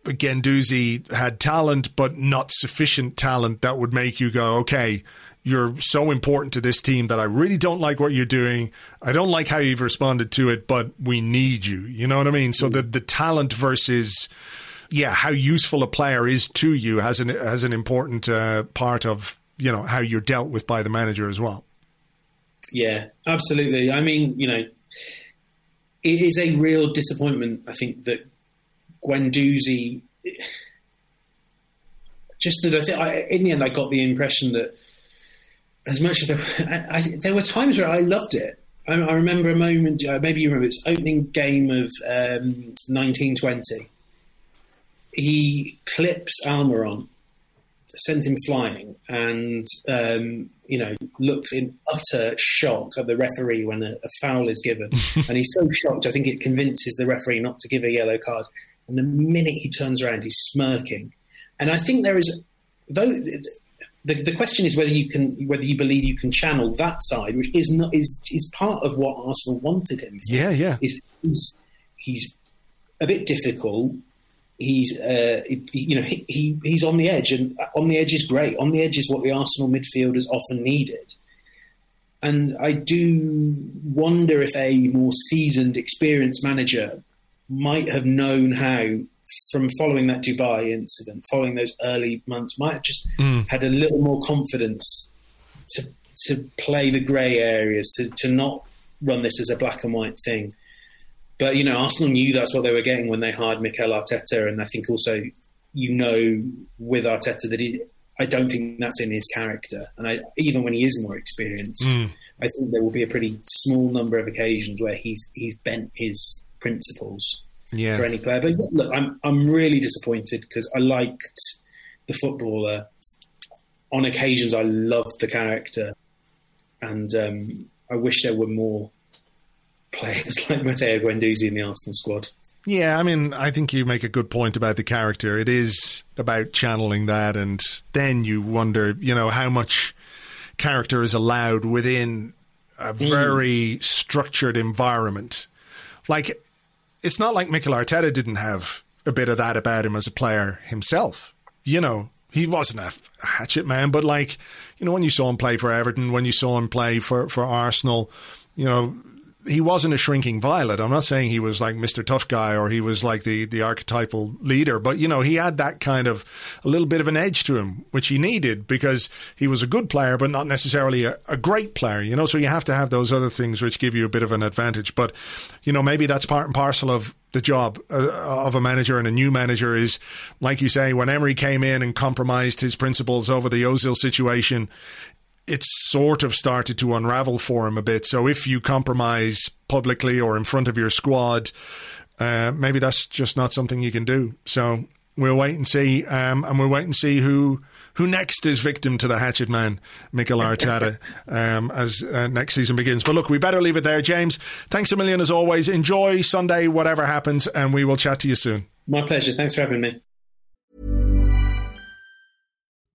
Guendouzi had talent, but not sufficient talent that would make you go, okay, you're so important to this team that I really don't like what you're doing. I don't like how you've responded to it, but we need you. You know what I mean? So mm. the the talent versus yeah, how useful a player is to you has an has an important uh, part of you know how you're dealt with by the manager as well. Yeah, absolutely. I mean, you know, it is a real disappointment. I think that Guendouzi just that I think in the end I got the impression that as much as there, I, I, there were times where I loved it. I, I remember a moment, uh, maybe you remember it's opening game of um, 1920. He clips Almiron, sends him flying, and um, you know looks in utter shock at the referee when a, a foul is given, and he's so shocked. I think it convinces the referee not to give a yellow card. And the minute he turns around, he's smirking. And I think there is, though, the, the question is whether you can, whether you believe you can channel that side, which is not is is part of what Arsenal wanted him. For. Yeah, yeah. Is he's, he's a bit difficult. He's, uh, he, you know, he, he he's on the edge, and on the edge is great. On the edge is what the Arsenal midfielders often needed. And I do wonder if a more seasoned, experienced manager might have known how from following that Dubai incident, following those early months, might have just Mm. had a little more confidence to to play the grey areas, to to not run this as a black and white thing. But you know, Arsenal knew that's what they were getting when they hired Mikel Arteta, and I think also you know with Arteta that he, I don't think that's in his character, and I, even when he is more experienced, Mm. I think there will be a pretty small number of occasions where he's he's bent his principles Yeah. for any player. But look, I'm I'm really disappointed because I liked the footballer. On occasions, I loved the character, and um, I wish there were more players like Matteo Guendouzi in the Arsenal squad. Yeah, I mean, I think you make a good point about the character. It is about channeling that, and then you wonder, you know, how much character is allowed within a hmm. very structured environment. Like, it's not like Mikel Arteta didn't have a bit of that about him as a player himself. You know, he wasn't a hatchet man, but like, you know, when you saw him play for Everton, when you saw him play for, for Arsenal, you know, he wasn't a shrinking violet. I'm not saying he was like Mr. Tough Guy or he was like the, the archetypal leader, but you know, he had that kind of a little bit of an edge to him, which he needed because he was a good player, but not necessarily a, a great player, you know, so you have to have those other things which give you a bit of an advantage. But, you know, maybe that's part and parcel of the job uh, of a manager and a new manager is, like you say, when Emery came in and compromised his principles over the Ozil situation, it sort of started to unravel for him a bit. So if you compromise publicly or in front of your squad, uh, maybe that's just not something you can do. So we'll wait and see, um, and we'll wait and see who who next is victim to the hatchet man, Mikel Arteta, um, as uh, next season begins. But look, we better leave it there, James. Thanks a million as always. Enjoy Sunday, whatever happens, and we will chat to you soon. My pleasure. Thanks for having me.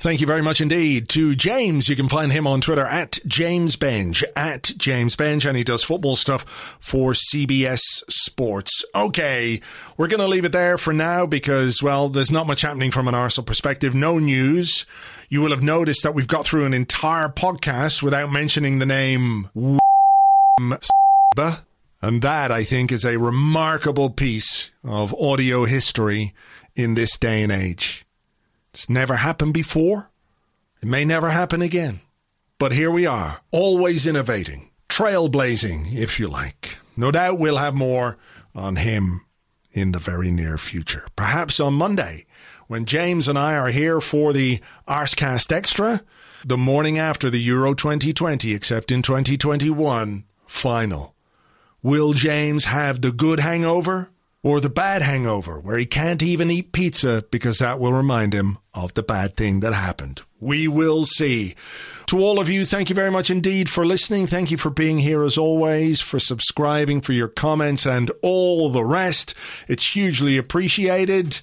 Thank you very much indeed to James. You can find him on Twitter at James Benge, at James Benge, and he does football stuff for CBS Sports. Okay, we're going to leave it there for now because, well, there's not much happening from an Arsenal perspective. No news. You will have noticed that we've got through an entire podcast without mentioning the name and that, I think, is a remarkable piece of audio history in this day and age. It's never happened before. It may never happen again. But here we are, always innovating, trailblazing, if you like. No doubt we'll have more on him in the very near future. Perhaps on Monday, when James and I are here for the Arsecast Extra, the morning after the Euro 2020, except in 2021, final. Will James have the good hangover or the bad hangover where he can't even eat pizza because that will remind him of the bad thing that happened. We will see. To all of you, thank you very much indeed for listening. Thank you for being here as always, for subscribing, for your comments, and all the rest. It's hugely appreciated.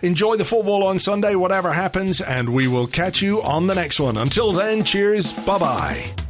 Enjoy the football on Sunday, whatever happens, and we will catch you on the next one. Until then, cheers. Bye bye.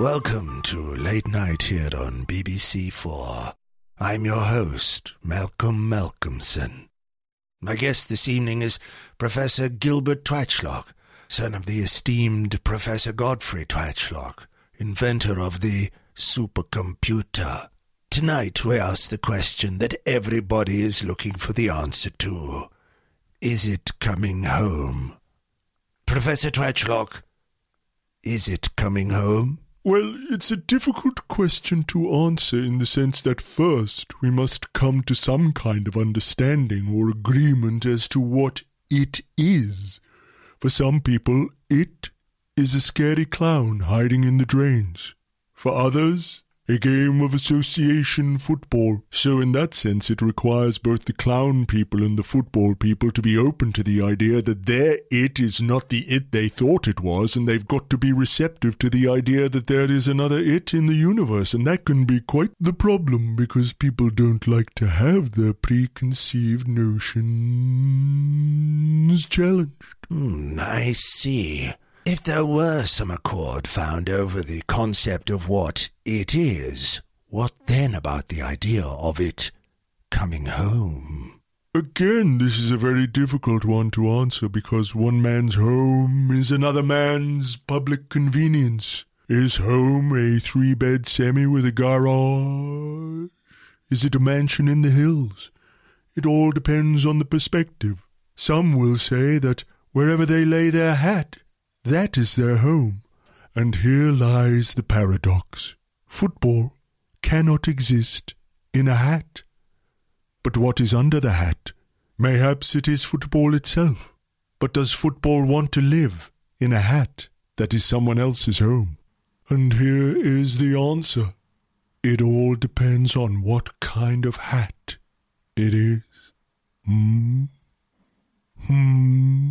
Welcome to Late Night here on BBC Four. I'm your host, Malcolm Malcolmson. My guest this evening is Professor Gilbert Twatchlock, son of the esteemed Professor Godfrey Twatchlock, inventor of the supercomputer. Tonight we ask the question that everybody is looking for the answer to. Is it coming home? Professor Twatchlock, is it coming home? Well, it's a difficult question to answer in the sense that first we must come to some kind of understanding or agreement as to what it is. For some people, it is a scary clown hiding in the drains. For others, a game of association football. So, in that sense, it requires both the clown people and the football people to be open to the idea that their it is not the it they thought it was, and they've got to be receptive to the idea that there is another it in the universe, and that can be quite the problem because people don't like to have their preconceived notions challenged. Hmm, I see. If there were some accord found over the concept of what it is, what then about the idea of it coming home? Again, this is a very difficult one to answer because one man's home is another man's public convenience. Is home a three bed semi with a garage? Is it a mansion in the hills? It all depends on the perspective. Some will say that wherever they lay their hat, that is their home. And here lies the paradox. Football cannot exist in a hat. But what is under the hat? Mayhaps it is football itself. But does football want to live in a hat that is someone else's home? And here is the answer. It all depends on what kind of hat it is. Hmm? Hmm?